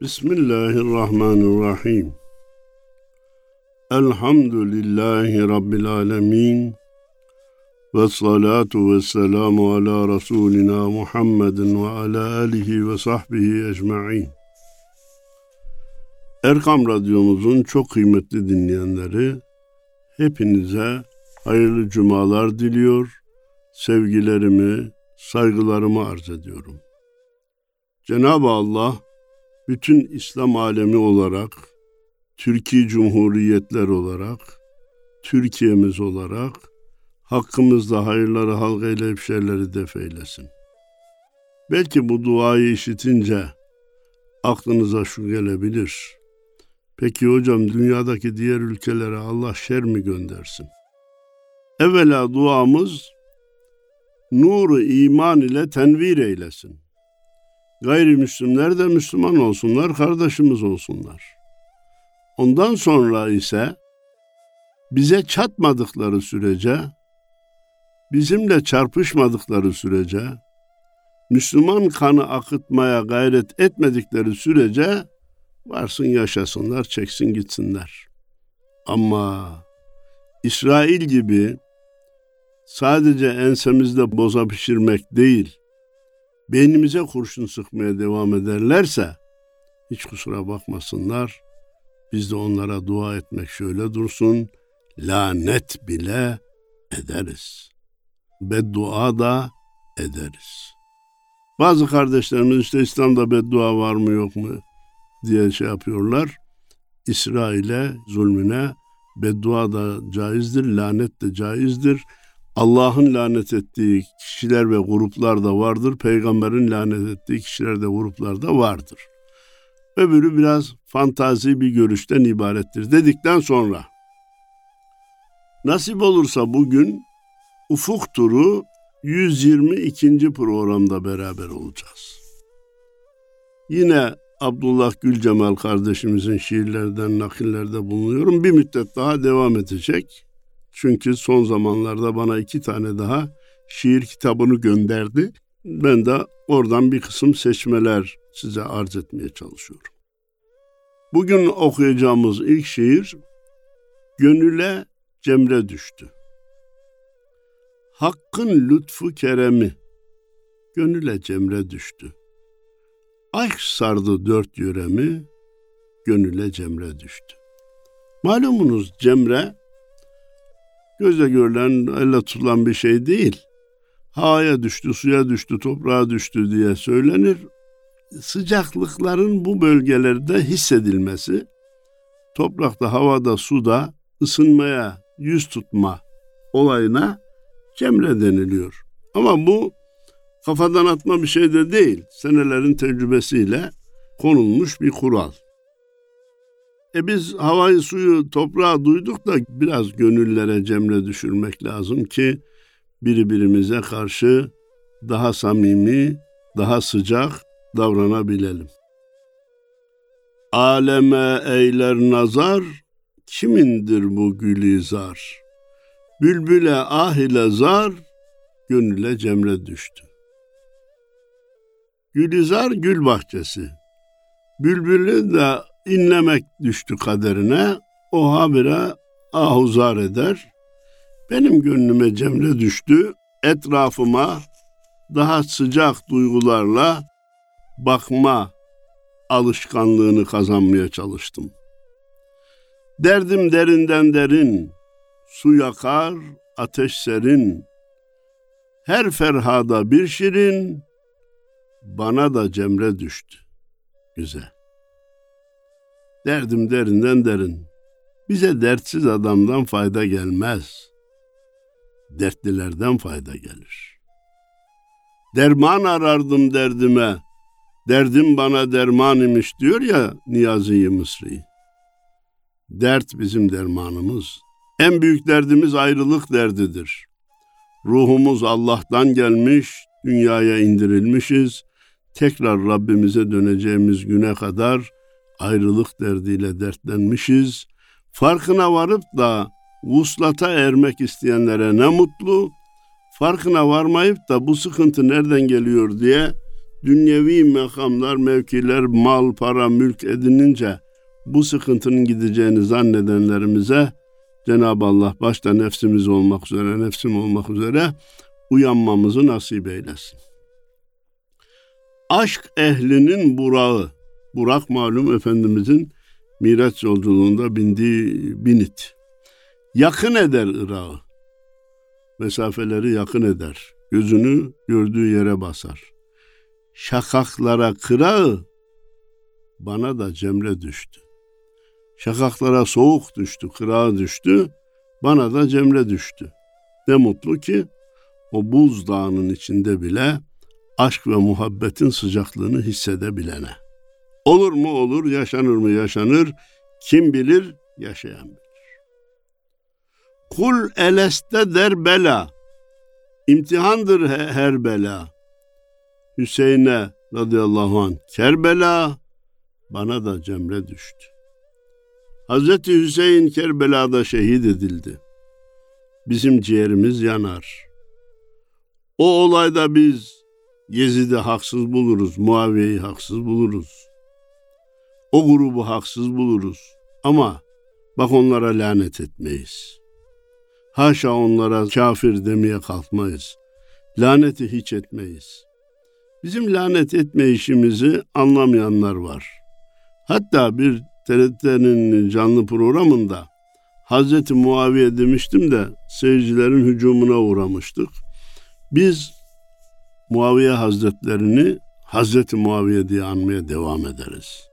Bismillahirrahmanirrahim. Elhamdülillahi Rabbil alemin. Ve salatu ve selamu ala Resulina Muhammedin ve ala alihi ve sahbihi ecma'in. Erkam Radyomuzun çok kıymetli dinleyenleri, hepinize hayırlı cumalar diliyor, sevgilerimi, saygılarımı arz ediyorum. Cenab-ı Allah, bütün İslam alemi olarak, Türkiye Cumhuriyetler olarak, Türkiye'miz olarak, hakkımızda hayırları halk eyleyip şerleri def eylesin. Belki bu duayı işitince aklınıza şu gelebilir. Peki hocam dünyadaki diğer ülkelere Allah şer mi göndersin? Evvela duamız nuru iman ile tenvir eylesin. Gayrimüslimler de Müslüman olsunlar, kardeşimiz olsunlar. Ondan sonra ise bize çatmadıkları sürece, bizimle çarpışmadıkları sürece, Müslüman kanı akıtmaya gayret etmedikleri sürece varsın yaşasınlar, çeksin gitsinler. Ama İsrail gibi sadece ensemizde boza pişirmek değil, beynimize kurşun sıkmaya devam ederlerse hiç kusura bakmasınlar. Biz de onlara dua etmek şöyle dursun. Lanet bile ederiz. Beddua da ederiz. Bazı kardeşlerimiz işte İslam'da beddua var mı yok mu diye şey yapıyorlar. İsrail'e, zulmüne beddua da caizdir, lanet de caizdir. Allah'ın lanet ettiği kişiler ve gruplar da vardır. Peygamberin lanet ettiği kişiler de gruplar da vardır. Öbürü biraz fantazi bir görüşten ibarettir dedikten sonra nasip olursa bugün Ufuk Turu 122. programda beraber olacağız. Yine Abdullah Gülcemal kardeşimizin şiirlerden nakillerde bulunuyorum. Bir müddet daha devam edecek. Çünkü son zamanlarda bana iki tane daha şiir kitabını gönderdi. Ben de oradan bir kısım seçmeler size arz etmeye çalışıyorum. Bugün okuyacağımız ilk şiir Gönüle Cemre düştü. Hakkın lütfu keremi gönüle cemre düştü. Aşk sardı dört yöremi, gönüle cemre düştü. Malumunuz cemre gözle görülen, elle tutulan bir şey değil. Havaya düştü, suya düştü, toprağa düştü diye söylenir. Sıcaklıkların bu bölgelerde hissedilmesi, toprakta, havada, suda ısınmaya yüz tutma olayına cemre deniliyor. Ama bu kafadan atma bir şey de değil. Senelerin tecrübesiyle konulmuş bir kural. E biz havayı, suyu, toprağı duyduk da biraz gönüllere cemre düşürmek lazım ki birbirimize karşı daha samimi, daha sıcak davranabilelim. Aleme eyler nazar, kimindir bu gülizar? Bülbüle ah ile zar, gönüle cemre düştü. Gülizar gül bahçesi. Bülbülü de inlemek düştü kaderine. O habire ahuzar eder. Benim gönlüme cemre düştü. Etrafıma daha sıcak duygularla bakma alışkanlığını kazanmaya çalıştım. Derdim derinden derin, su yakar, ateş serin. Her ferhada bir şirin, bana da cemre düştü. Güzel. Derdim derinden derin. Bize dertsiz adamdan fayda gelmez. Dertlilerden fayda gelir. Derman arardım derdime. Derdim bana derman imiş diyor ya Niyazi Mısri. Dert bizim dermanımız. En büyük derdimiz ayrılık derdidir. Ruhumuz Allah'tan gelmiş, dünyaya indirilmişiz. Tekrar Rabbimize döneceğimiz güne kadar ayrılık derdiyle dertlenmişiz. Farkına varıp da vuslata ermek isteyenlere ne mutlu. Farkına varmayıp da bu sıkıntı nereden geliyor diye dünyevi makamlar, mevkiler, mal, para, mülk edinince bu sıkıntının gideceğini zannedenlerimize Cenab-ı Allah başta nefsimiz olmak üzere, nefsim olmak üzere uyanmamızı nasip eylesin. Aşk ehlinin burağı, Burak malum Efendimizin Miraç yolculuğunda bindiği binit. Yakın eder Irak'ı. Mesafeleri yakın eder. Gözünü gördüğü yere basar. Şakaklara kırağı bana da cemre düştü. Şakaklara soğuk düştü, kırağı düştü. Bana da cemre düştü. Ne mutlu ki o buz dağının içinde bile aşk ve muhabbetin sıcaklığını hissedebilene. Olur mu olur, yaşanır mı yaşanır, kim bilir, yaşayan bilir. Kul eleste der bela, imtihandır her bela. Hüseyin'e radıyallahu anh Kerbela, bana da cemre düştü. Hazreti Hüseyin Kerbela'da şehit edildi. Bizim ciğerimiz yanar. O olayda biz Yezid'i haksız buluruz, Muaviye'yi haksız buluruz. O grubu haksız buluruz. Ama bak onlara lanet etmeyiz. Haşa onlara kafir demeye kalkmayız. Laneti hiç etmeyiz. Bizim lanet etme işimizi anlamayanlar var. Hatta bir TRT'nin canlı programında Hazreti Muaviye demiştim de seyircilerin hücumuna uğramıştık. Biz Muaviye Hazretlerini Hazreti Muaviye diye anmaya devam ederiz.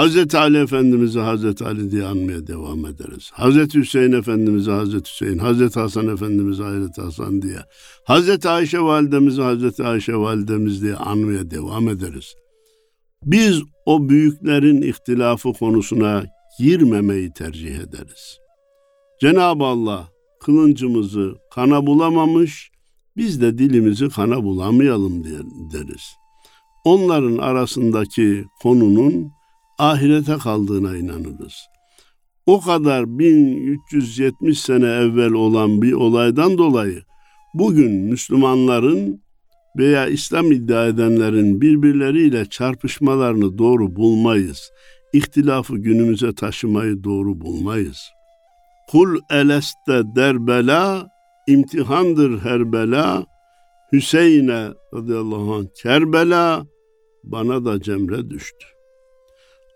Hazreti Ali Efendimiz'i Hazreti Ali diye anmaya devam ederiz. Hazreti Hüseyin Efendimiz'i Hazreti Hüseyin, Hazreti Hasan Efendimiz'i Hazreti Hasan diye, Hazreti Ayşe Validemiz'i Hazreti Ayşe Validemiz diye anmaya devam ederiz. Biz o büyüklerin ihtilafı konusuna girmemeyi tercih ederiz. Cenab-ı Allah kılıncımızı kana bulamamış, biz de dilimizi kana bulamayalım diye deriz. Onların arasındaki konunun ahirete kaldığına inanırız. O kadar 1370 sene evvel olan bir olaydan dolayı bugün Müslümanların veya İslam iddia edenlerin birbirleriyle çarpışmalarını doğru bulmayız. İhtilafı günümüze taşımayı doğru bulmayız. Kul eleste derbela, imtihandır her bela, Hüseyin'e radıyallahu anh Kerbela, bana da cemre düştü.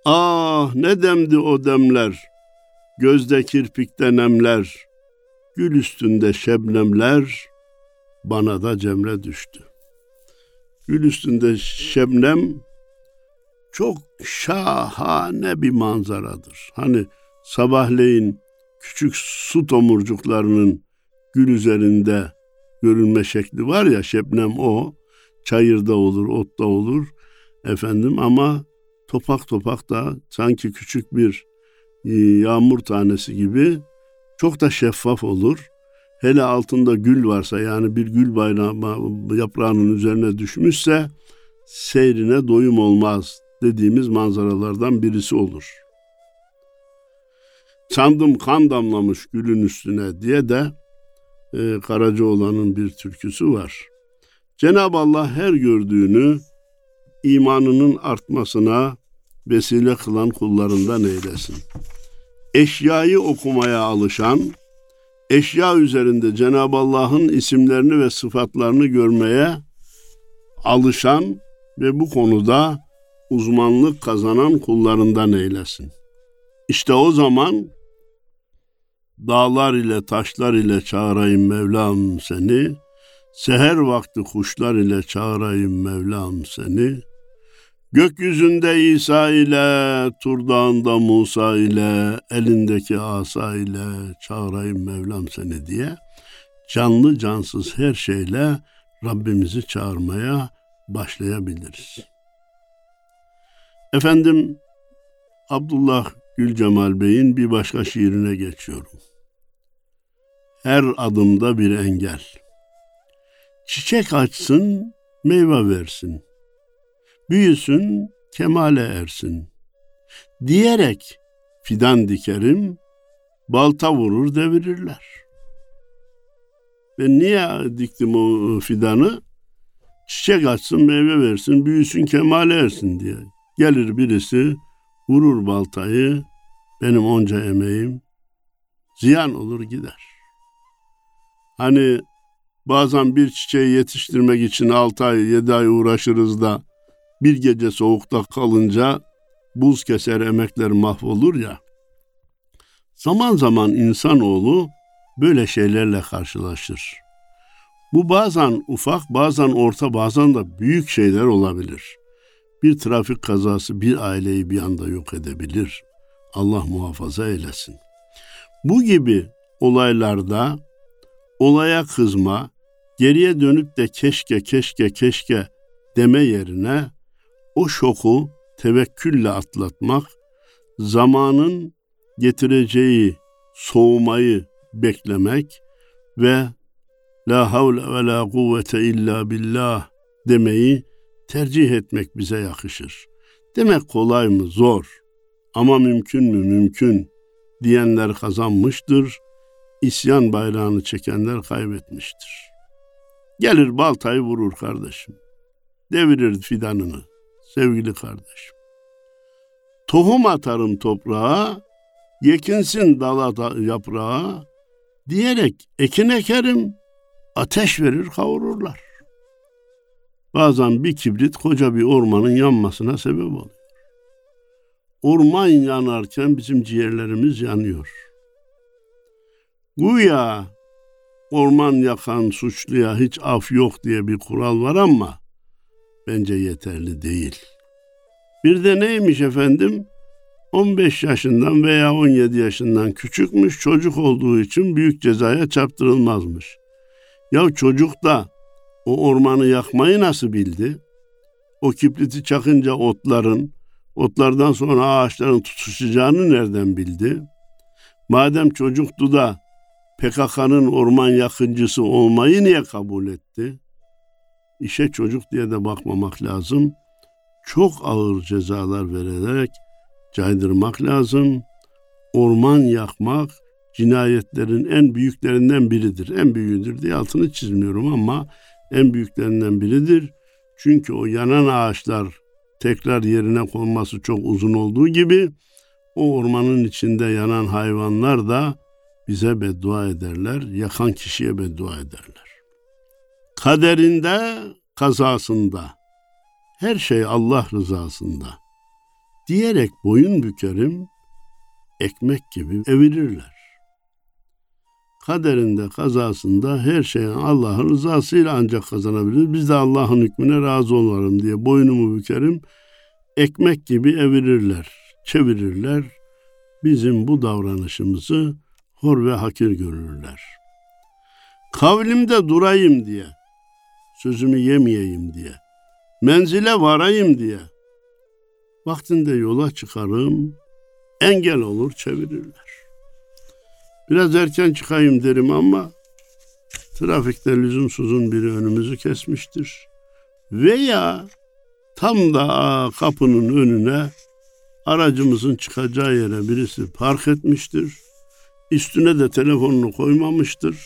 Ah ne demdi o demler, gözde kirpikte nemler, gül üstünde şebnemler, bana da cemre düştü. Gül üstünde şebnem çok şahane bir manzaradır. Hani sabahleyin küçük su tomurcuklarının gül üzerinde görünme şekli var ya şebnem o. Çayırda olur, otta olur efendim ama topak topak da sanki küçük bir e, yağmur tanesi gibi çok da şeffaf olur. Hele altında gül varsa yani bir gül bayrağı yaprağının üzerine düşmüşse seyrine doyum olmaz dediğimiz manzaralardan birisi olur. Sandım kan damlamış gülün üstüne diye de e, Karacaoğlan'ın bir türküsü var. Cenab-ı Allah her gördüğünü imanının artmasına vesile kılan kullarından eylesin. Eşyayı okumaya alışan, eşya üzerinde Cenab-ı Allah'ın isimlerini ve sıfatlarını görmeye alışan ve bu konuda uzmanlık kazanan kullarından eylesin. İşte o zaman dağlar ile taşlar ile çağırayım Mevlam seni, seher vakti kuşlar ile çağırayım Mevlam seni.'' Gökyüzünde İsa ile, Turdağında Musa ile, elindeki asa ile çağırayım Mevlam seni diye canlı cansız her şeyle Rabbimizi çağırmaya başlayabiliriz. Efendim Abdullah Gülcemal Bey'in bir başka şiirine geçiyorum. Her adımda bir engel. Çiçek açsın, meyve versin.'' Büyüsün, kemale ersin. Diyerek fidan dikerim, balta vurur devirirler. Ben niye diktim o fidanı? çiçek açsın, meyve versin, büyüsün, kemale ersin diye. Gelir birisi, vurur baltayı, benim onca emeğim ziyan olur gider. Hani bazen bir çiçeği yetiştirmek için 6 ay 7 ay uğraşırız da bir gece soğukta kalınca buz keser emekler mahvolur ya. Zaman zaman insanoğlu böyle şeylerle karşılaşır. Bu bazen ufak, bazen orta, bazen de büyük şeyler olabilir. Bir trafik kazası bir aileyi bir anda yok edebilir. Allah muhafaza eylesin. Bu gibi olaylarda olaya kızma, geriye dönüp de keşke keşke keşke deme yerine o şoku tevekkülle atlatmak, zamanın getireceği soğumayı beklemek ve la havle ve la kuvvete illa billah demeyi tercih etmek bize yakışır. Demek kolay mı? Zor. Ama mümkün mü? Mümkün. Diyenler kazanmıştır. İsyan bayrağını çekenler kaybetmiştir. Gelir baltayı vurur kardeşim. Devirir fidanını sevgili kardeşim. Tohum atarım toprağa, yekinsin dala da yaprağa, diyerek ekin ekerim, ateş verir kavururlar. Bazen bir kibrit koca bir ormanın yanmasına sebep oluyor. Orman yanarken bizim ciğerlerimiz yanıyor. Güya orman yakan suçluya hiç af yok diye bir kural var ama bence yeterli değil. Bir de neymiş efendim? 15 yaşından veya 17 yaşından küçükmüş çocuk olduğu için büyük cezaya çarptırılmazmış. Ya çocuk da o ormanı yakmayı nasıl bildi? O kibriti çakınca otların, otlardan sonra ağaçların tutuşacağını nereden bildi? Madem çocuktu da PKK'nın orman yakıncısı olmayı niye kabul etti? İşe çocuk diye de bakmamak lazım. Çok ağır cezalar vererek caydırmak lazım. Orman yakmak cinayetlerin en büyüklerinden biridir. En büyüğüdür diye altını çizmiyorum ama en büyüklerinden biridir. Çünkü o yanan ağaçlar tekrar yerine konması çok uzun olduğu gibi o ormanın içinde yanan hayvanlar da bize beddua ederler, yakan kişiye beddua ederler. Kaderinde, kazasında, her şey Allah rızasında diyerek boyun bükerim, ekmek gibi evirirler kaderinde, kazasında her şeyin Allah'ın rızasıyla ancak kazanabiliriz. Biz de Allah'ın hükmüne razı olalım diye boynumu bükerim. Ekmek gibi evirirler, çevirirler. Bizim bu davranışımızı hor ve hakir görürler. Kavlimde durayım diye, sözümü yemeyeyim diye, menzile varayım diye, vaktinde yola çıkarım, engel olur çevirirler. Biraz erken çıkayım derim ama trafikte lüzumsuzun biri önümüzü kesmiştir. Veya tam da kapının önüne aracımızın çıkacağı yere birisi park etmiştir. Üstüne de telefonunu koymamıştır.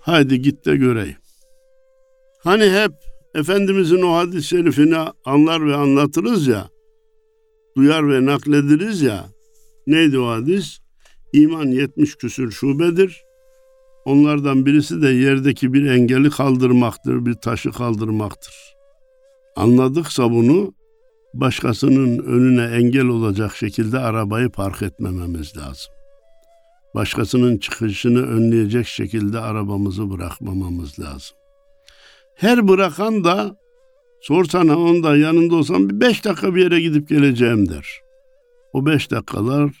Haydi git de göreyim. Hani hep Efendimizin o hadis-i şerifini anlar ve anlatırız ya, duyar ve naklediriz ya, neydi o hadis? İman yetmiş küsür şubedir. Onlardan birisi de yerdeki bir engeli kaldırmaktır, bir taşı kaldırmaktır. Anladıksa bunu başkasının önüne engel olacak şekilde arabayı park etmememiz lazım. Başkasının çıkışını önleyecek şekilde arabamızı bırakmamamız lazım. Her bırakan da sorsana onda yanında olsam bir beş dakika bir yere gidip geleceğim der. O beş dakikalar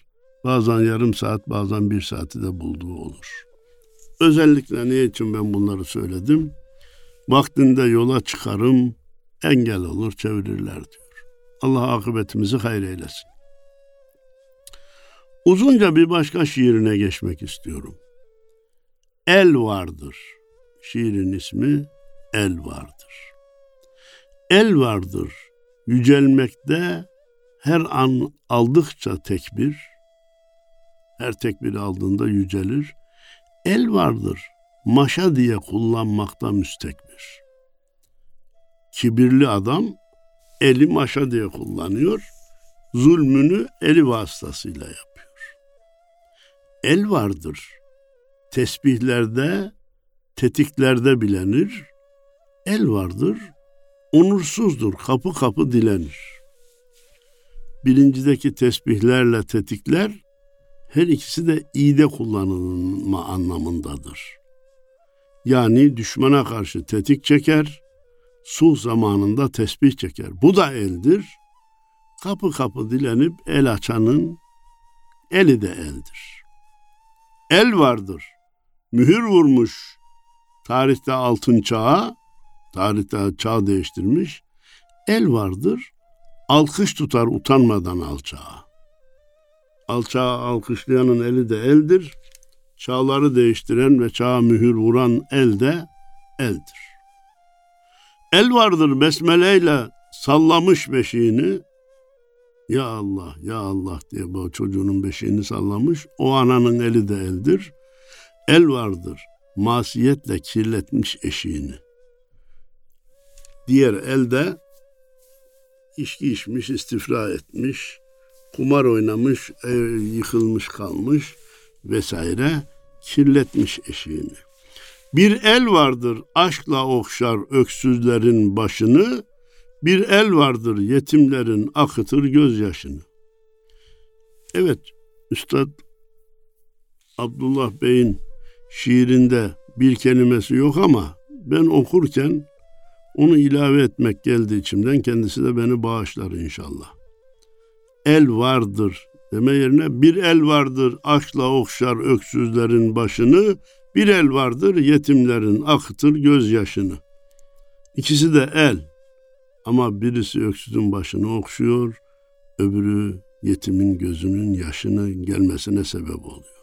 Bazen yarım saat, bazen bir saati de bulduğu olur. Özellikle ne için ben bunları söyledim? Vaktinde yola çıkarım, engel olur, çevirirler diyor. Allah akıbetimizi hayır eylesin. Uzunca bir başka şiirine geçmek istiyorum. El vardır. Şiirin ismi El vardır. El vardır. Yücelmekte her an aldıkça tekbir, her tekbir aldığında yücelir. El vardır, maşa diye kullanmakta müstekbir. kibirli adam eli maşa diye kullanıyor. Zulmünü eli vasıtasıyla yapıyor. El vardır. Tesbihlerde, tetiklerde bilenir. El vardır. Onursuzdur. Kapı kapı dilenir. Bilincideki tesbihlerle tetikler her ikisi de iyide kullanılma anlamındadır. Yani düşmana karşı tetik çeker, sulh zamanında tesbih çeker. Bu da eldir. Kapı kapı dilenip el açanın eli de eldir. El vardır. Mühür vurmuş tarihte altın çağa, tarihte çağ değiştirmiş. El vardır. Alkış tutar utanmadan alçağa. Alçağı alkışlayanın eli de eldir. Çağları değiştiren ve çağa mühür vuran el de eldir. El vardır besmeleyle sallamış beşiğini. Ya Allah, ya Allah diye bu çocuğunun beşiğini sallamış. O ananın eli de eldir. El vardır masiyetle kirletmiş eşiğini. Diğer elde içki içmiş, istifra etmiş, kumar oynamış, yıkılmış kalmış vesaire kirletmiş eşiğini. Bir el vardır aşkla okşar öksüzlerin başını, bir el vardır yetimlerin akıtır gözyaşını. Evet, Üstad Abdullah Bey'in şiirinde bir kelimesi yok ama ben okurken onu ilave etmek geldi içimden. Kendisi de beni bağışlar inşallah. El vardır deme yerine bir el vardır aşkla okşar öksüzlerin başını, bir el vardır yetimlerin akıtır gözyaşını. İkisi de el ama birisi öksüzün başını okşuyor, öbürü yetimin gözünün yaşını gelmesine sebep oluyor.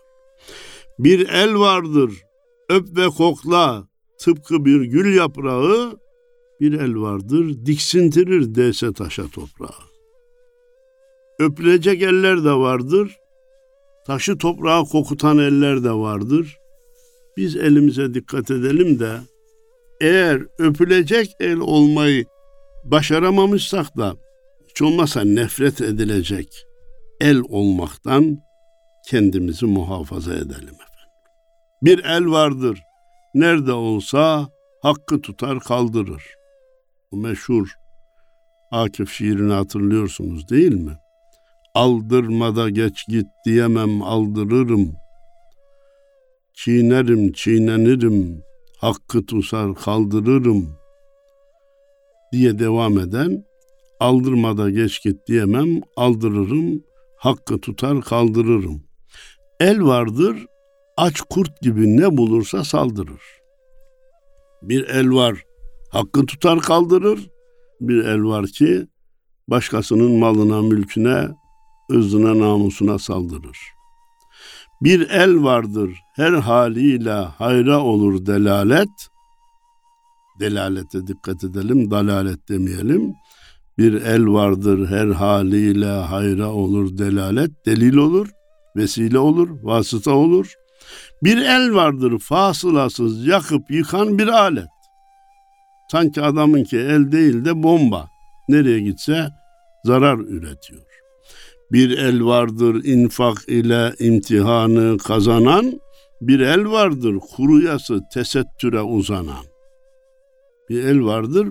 Bir el vardır, öp ve kokla, tıpkı bir gül yaprağı, bir el vardır, diksintirir dese taşa toprağı. Öpülecek eller de vardır, taşı toprağa kokutan eller de vardır. Biz elimize dikkat edelim de, eğer öpülecek el olmayı başaramamışsak da, hiç olmazsa nefret edilecek el olmaktan kendimizi muhafaza edelim efendim. Bir el vardır. Nerede olsa hakkı tutar kaldırır. Bu meşhur Akif şiirini hatırlıyorsunuz değil mi? Aldırmada geç git diyemem aldırırım. Çiğnerim çiğnenirim, hakkı tutar kaldırırım diye devam eden aldırmada geç git diyemem aldırırım, hakkı tutar kaldırırım. El vardır, aç kurt gibi ne bulursa saldırır. Bir el var, hakkı tutar kaldırır. Bir el var ki başkasının malına, mülküne, ırzına, namusuna saldırır. Bir el vardır, her haliyle hayra olur delalet. Delalete dikkat edelim, dalalet demeyelim. Bir el vardır, her haliyle hayra olur delalet, delil olur vesile olur, vasıta olur. Bir el vardır fasılasız yakıp yıkan bir alet. Sanki adamınki el değil de bomba. Nereye gitse zarar üretiyor. Bir el vardır infak ile imtihanı kazanan, bir el vardır kuruyası tesettüre uzanan. Bir el vardır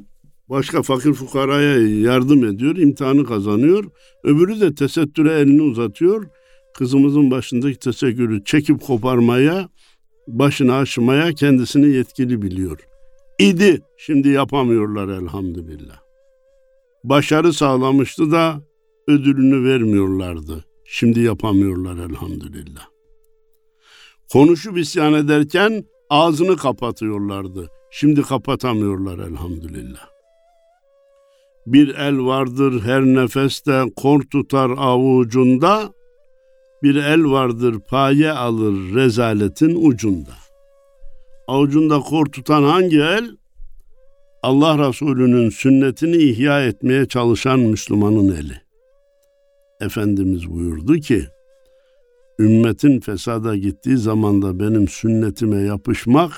başka fakir fukaraya yardım ediyor, imtihanı kazanıyor. Öbürü de tesettüre elini uzatıyor kızımızın başındaki tesettürü çekip koparmaya, başını aşmaya kendisini yetkili biliyor. İdi, şimdi yapamıyorlar elhamdülillah. Başarı sağlamıştı da ödülünü vermiyorlardı. Şimdi yapamıyorlar elhamdülillah. Konuşup isyan ederken ağzını kapatıyorlardı. Şimdi kapatamıyorlar elhamdülillah. Bir el vardır her nefeste kor tutar avucunda, bir el vardır paye alır rezaletin ucunda. Avucunda kor tutan hangi el? Allah Resulü'nün sünnetini ihya etmeye çalışan Müslümanın eli. Efendimiz buyurdu ki, ümmetin fesada gittiği zamanda benim sünnetime yapışmak,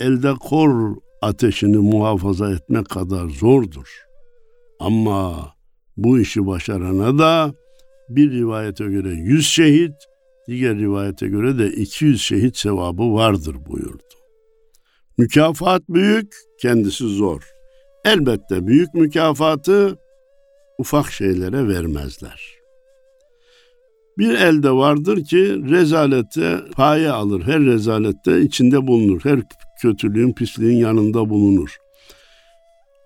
elde kor ateşini muhafaza etmek kadar zordur. Ama bu işi başarana da bir rivayete göre 100 şehit, diğer rivayete göre de 200 şehit sevabı vardır buyurdu. Mükafat büyük, kendisi zor. Elbette büyük mükafatı ufak şeylere vermezler. Bir elde vardır ki rezalete paye alır. Her rezalette içinde bulunur. Her kötülüğün, pisliğin yanında bulunur.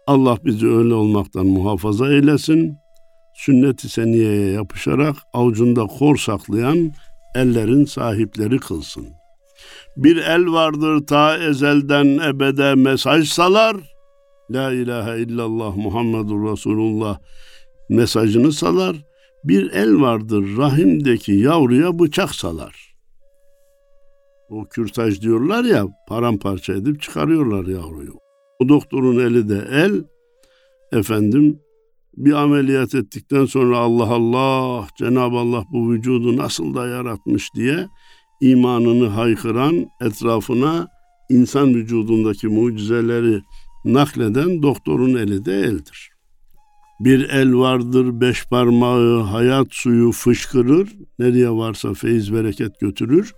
Allah bizi öyle olmaktan muhafaza eylesin. Sünnet-i seniyeye yapışarak avucunda kor saklayan ellerin sahipleri kılsın. Bir el vardır ta ezelden ebede mesaj salar. La ilahe illallah Muhammedur Resulullah mesajını salar. Bir el vardır rahimdeki yavruya bıçak salar. O kürtaj diyorlar ya paramparça edip çıkarıyorlar yavruyu. O doktorun eli de el, efendim bir ameliyat ettikten sonra Allah Allah Cenab-ı Allah bu vücudu nasıl da yaratmış diye imanını haykıran etrafına insan vücudundaki mucizeleri nakleden doktorun eli de eldir. Bir el vardır beş parmağı hayat suyu fışkırır, nereye varsa feyiz bereket götürür.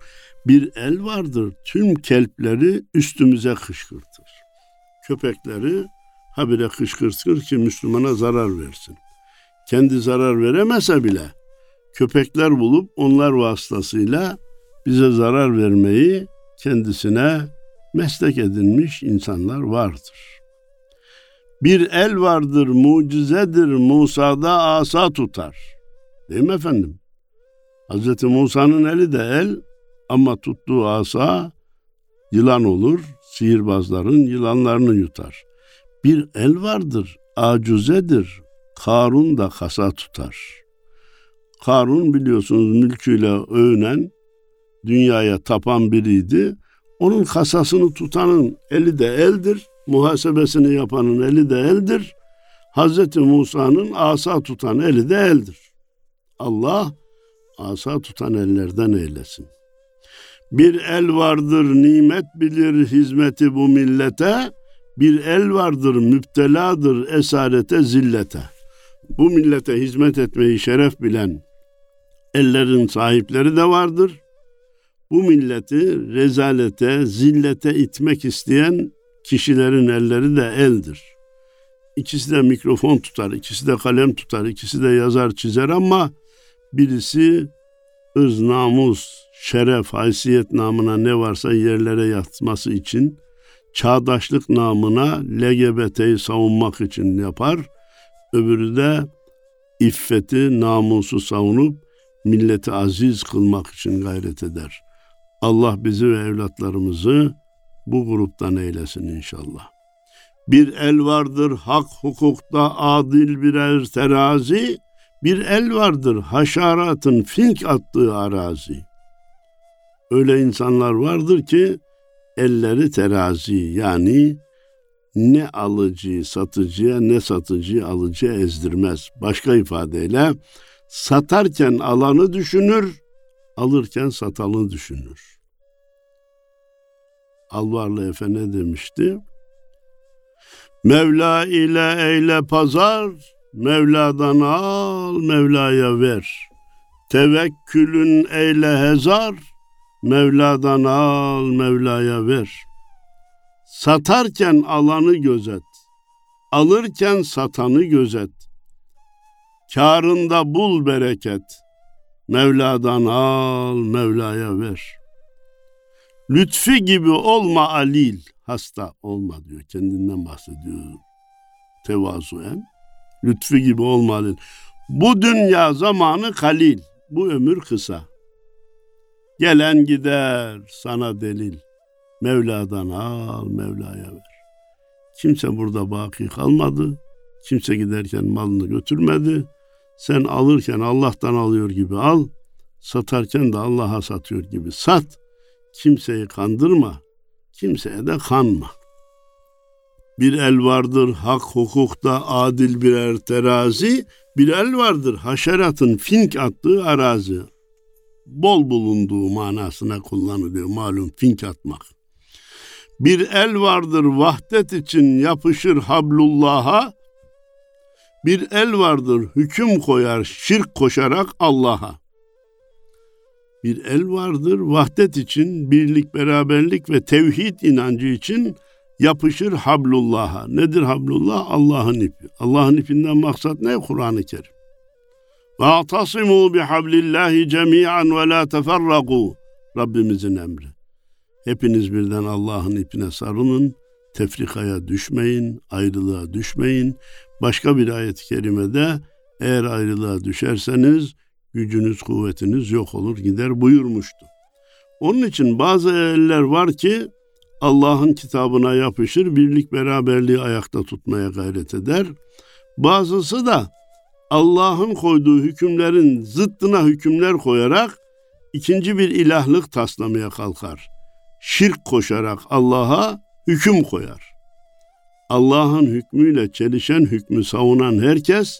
Bir el vardır tüm kelpleri üstümüze kışkırtır. Köpekleri habire kışkırtır ki Müslümana zarar versin. Kendi zarar veremese bile köpekler bulup onlar vasıtasıyla bize zarar vermeyi kendisine meslek edinmiş insanlar vardır. Bir el vardır, mucizedir, Musa'da asa tutar. Değil mi efendim? Hz. Musa'nın eli de el ama tuttuğu asa yılan olur, sihirbazların yılanlarını yutar. Bir el vardır, acuzedir, Karun da kasa tutar. Karun biliyorsunuz mülküyle övünen, dünyaya tapan biriydi. Onun kasasını tutanın eli de eldir, muhasebesini yapanın eli de eldir. Hazreti Musa'nın asa tutan eli de eldir. Allah asa tutan ellerden eylesin. Bir el vardır nimet bilir hizmeti bu millete, bir el vardır müpteladır esarete zillete. Bu millete hizmet etmeyi şeref bilen ellerin sahipleri de vardır. Bu milleti rezalete, zillete itmek isteyen kişilerin elleri de eldir. İkisi de mikrofon tutar, ikisi de kalem tutar, ikisi de yazar çizer ama birisi ırz, namus, şeref, haysiyet namına ne varsa yerlere yatması için, çağdaşlık namına LGBT'yi savunmak için yapar. Öbürü de iffeti, namusu savunup milleti aziz kılmak için gayret eder. Allah bizi ve evlatlarımızı bu gruptan eylesin inşallah. Bir el vardır hak hukukta adil birer terazi, bir el vardır haşaratın fink attığı arazi. Öyle insanlar vardır ki elleri terazi yani ne alıcıyı satıcıya ne satıcıyı alıcıya ezdirmez. Başka ifadeyle satarken alanı düşünür, alırken satanı düşünür. Alvarlı Efe ne demişti? Mevla ile eyle pazar, Mevla'dan al, Mevla'ya ver. Tevekkülün eyle hezar, Mevla'dan al, Mevla'ya ver. Satarken alanı gözet, alırken satanı gözet. Karında bul bereket, Mevla'dan al, Mevla'ya ver.'' Lütfi gibi olma alil. Hasta olma diyor. Kendinden bahsediyor. Tevazuen. Lütfi gibi olma alil. Bu dünya zamanı kalil. Bu ömür kısa. Gelen gider sana delil. Mevla'dan al, Mevla'ya ver. Kimse burada baki kalmadı. Kimse giderken malını götürmedi. Sen alırken Allah'tan alıyor gibi al. Satarken de Allah'a satıyor gibi sat. Kimseyi kandırma, kimseye de kanma. Bir el vardır hak hukukta adil birer terazi, bir el vardır haşeratın fink attığı arazi. Bol bulunduğu manasına kullanılıyor malum fink atmak. Bir el vardır vahdet için yapışır hablullah'a. Bir el vardır hüküm koyar şirk koşarak Allah'a. Bir el vardır vahdet için, birlik, beraberlik ve tevhid inancı için yapışır hablullah'a. Nedir hablullah? Allah'ın ipi. Allah'ın ipinden maksat ne? Kur'an-ı Kerim. Atasimu bihablillahi cemi'an ve la teferraku. Rabbimizin emri. Hepiniz birden Allah'ın ipine sarılın, tefrikaya düşmeyin, ayrılığa düşmeyin. Başka bir ayet-i kerimede eğer ayrılığa düşerseniz gücünüz, kuvvetiniz yok olur gider buyurmuştu. Onun için bazı eller var ki Allah'ın kitabına yapışır, birlik beraberliği ayakta tutmaya gayret eder. Bazısı da Allah'ın koyduğu hükümlerin zıttına hükümler koyarak ikinci bir ilahlık taslamaya kalkar. Şirk koşarak Allah'a hüküm koyar. Allah'ın hükmüyle çelişen hükmü savunan herkes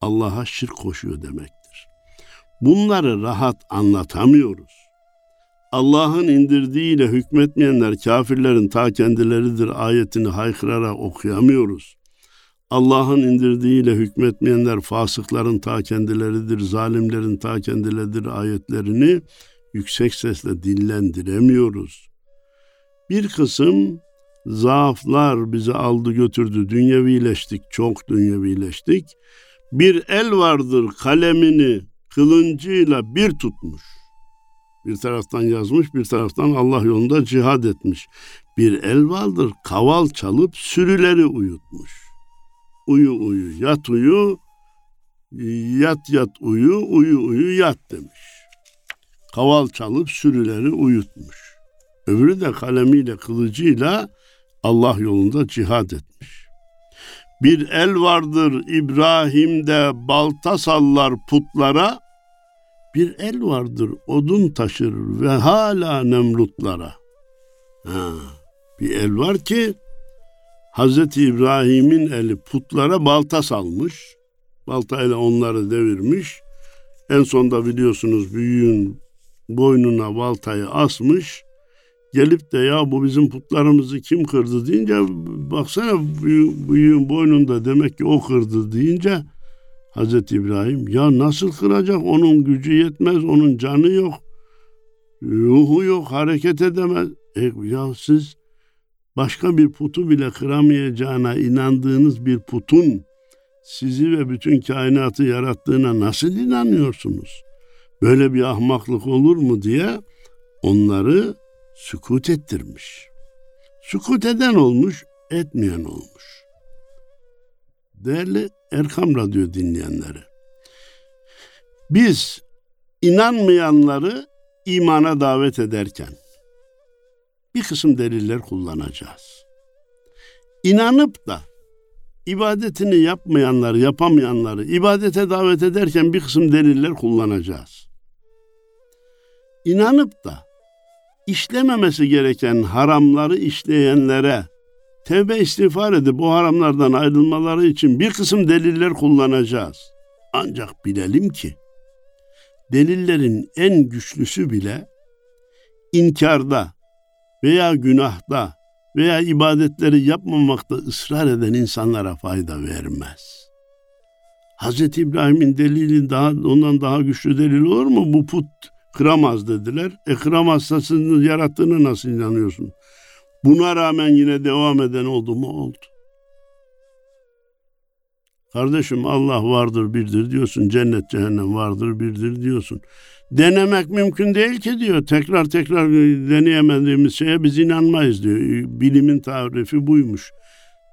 Allah'a şirk koşuyor demektir. Bunları rahat anlatamıyoruz. Allah'ın indirdiğiyle hükmetmeyenler kafirlerin ta kendileridir ayetini haykırarak okuyamıyoruz. Allah'ın indirdiğiyle hükmetmeyenler fasıkların ta kendileridir, zalimlerin ta kendileridir ayetlerini yüksek sesle dillendiremiyoruz. Bir kısım zaaflar bizi aldı götürdü, dünyevileştik, çok dünyevileştik. Bir el vardır kalemini kılıncıyla bir tutmuş. Bir taraftan yazmış, bir taraftan Allah yolunda cihad etmiş. Bir el vardır kaval çalıp sürüleri uyutmuş uyu uyu yat uyu yat yat uyu uyu uyu yat demiş. Kaval çalıp sürüleri uyutmuş. Öbürü de kalemiyle kılıcıyla Allah yolunda cihad etmiş. Bir el vardır İbrahim'de balta sallar putlara, bir el vardır odun taşır ve hala Nemrutlara. Ha, bir el var ki Hazreti İbrahim'in eli putlara balta salmış. Baltayla onları devirmiş. En sonda biliyorsunuz büyüğün boynuna baltayı asmış. Gelip de ya bu bizim putlarımızı kim kırdı deyince baksana büyüğün boynunda demek ki o kırdı deyince Hazreti İbrahim ya nasıl kıracak onun gücü yetmez onun canı yok ruhu yok hareket edemez. E, ya siz başka bir putu bile kıramayacağına inandığınız bir putun sizi ve bütün kainatı yarattığına nasıl inanıyorsunuz? Böyle bir ahmaklık olur mu diye onları sükut ettirmiş. Sükut eden olmuş, etmeyen olmuş. Değerli Erkam Radyo dinleyenleri, biz inanmayanları imana davet ederken bir kısım deliller kullanacağız. İnanıp da ibadetini yapmayanları, yapamayanları ibadete davet ederken bir kısım deliller kullanacağız. İnanıp da işlememesi gereken haramları işleyenlere tevbe istiğfar edip bu haramlardan ayrılmaları için bir kısım deliller kullanacağız. Ancak bilelim ki delillerin en güçlüsü bile inkarda, veya günahta veya ibadetleri yapmamakta ısrar eden insanlara fayda vermez. Hz. İbrahim'in delili daha ondan daha güçlü delil olur mu? Bu put kıramaz dediler. E kıramazsa sizin yarattığını nasıl inanıyorsun? Buna rağmen yine devam eden oldu mu? Oldu. Kardeşim Allah vardır birdir diyorsun. Cennet cehennem vardır birdir diyorsun. Denemek mümkün değil ki diyor. Tekrar tekrar deneyemediğimiz şeye biz inanmayız diyor. Bilimin tarifi buymuş.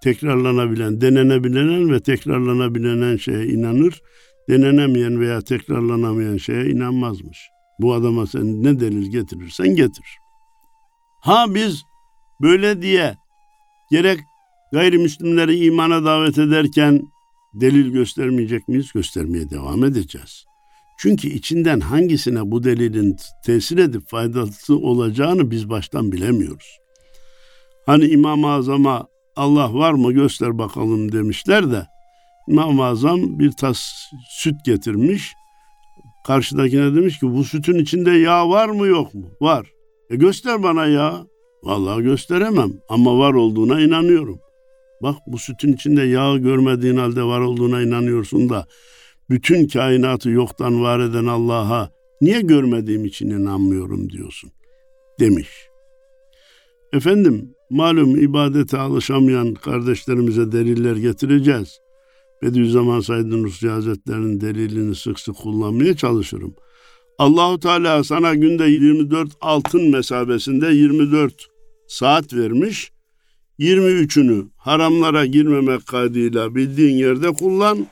Tekrarlanabilen, denenebilen ve tekrarlanabilen şeye inanır. Denenemeyen veya tekrarlanamayan şeye inanmazmış. Bu adama sen ne delil getirirsen getir. Ha biz böyle diye gerek gayrimüslimleri imana davet ederken delil göstermeyecek miyiz? Göstermeye devam edeceğiz. Çünkü içinden hangisine bu delilin tesir edip faydası olacağını biz baştan bilemiyoruz. Hani İmam-ı Azam'a Allah var mı göster bakalım demişler de İmam-ı Azam bir tas süt getirmiş. Karşıdakine demiş ki bu sütün içinde yağ var mı yok mu? Var. E göster bana yağ. Vallahi gösteremem ama var olduğuna inanıyorum. Bak bu sütün içinde yağ görmediğin halde var olduğuna inanıyorsun da bütün kainatı yoktan var eden Allah'a niye görmediğim için inanmıyorum diyorsun demiş. Efendim malum ibadete alışamayan kardeşlerimize deliller getireceğiz. Bediüzzaman Said Nursi Hazretleri'nin delilini sık sık kullanmaya çalışırım. Allahu Teala sana günde 24 altın mesabesinde 24 saat vermiş. 23'ünü haramlara girmemek kaydıyla bildiğin yerde kullan.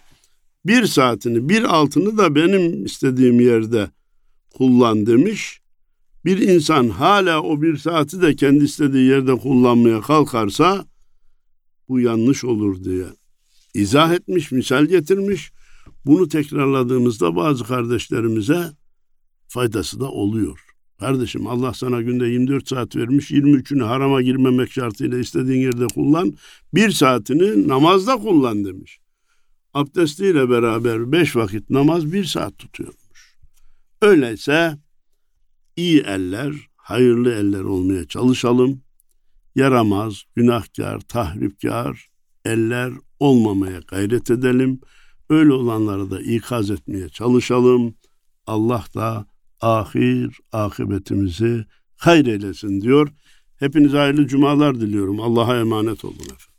Bir saatini, bir altını da benim istediğim yerde kullan demiş. Bir insan hala o bir saati de kendi istediği yerde kullanmaya kalkarsa bu yanlış olur diye izah etmiş, misal getirmiş. Bunu tekrarladığımızda bazı kardeşlerimize faydası da oluyor. Kardeşim Allah sana günde 24 saat vermiş. 23'ünü harama girmemek şartıyla istediğin yerde kullan. Bir saatini namazda kullan demiş. Abdestiyle beraber beş vakit namaz bir saat tutuyormuş. Öyleyse iyi eller, hayırlı eller olmaya çalışalım. Yaramaz, günahkar, tahripkar eller olmamaya gayret edelim. Öyle olanları da ikaz etmeye çalışalım. Allah da ahir akıbetimizi hayır diyor. Hepinize hayırlı cumalar diliyorum. Allah'a emanet olun efendim.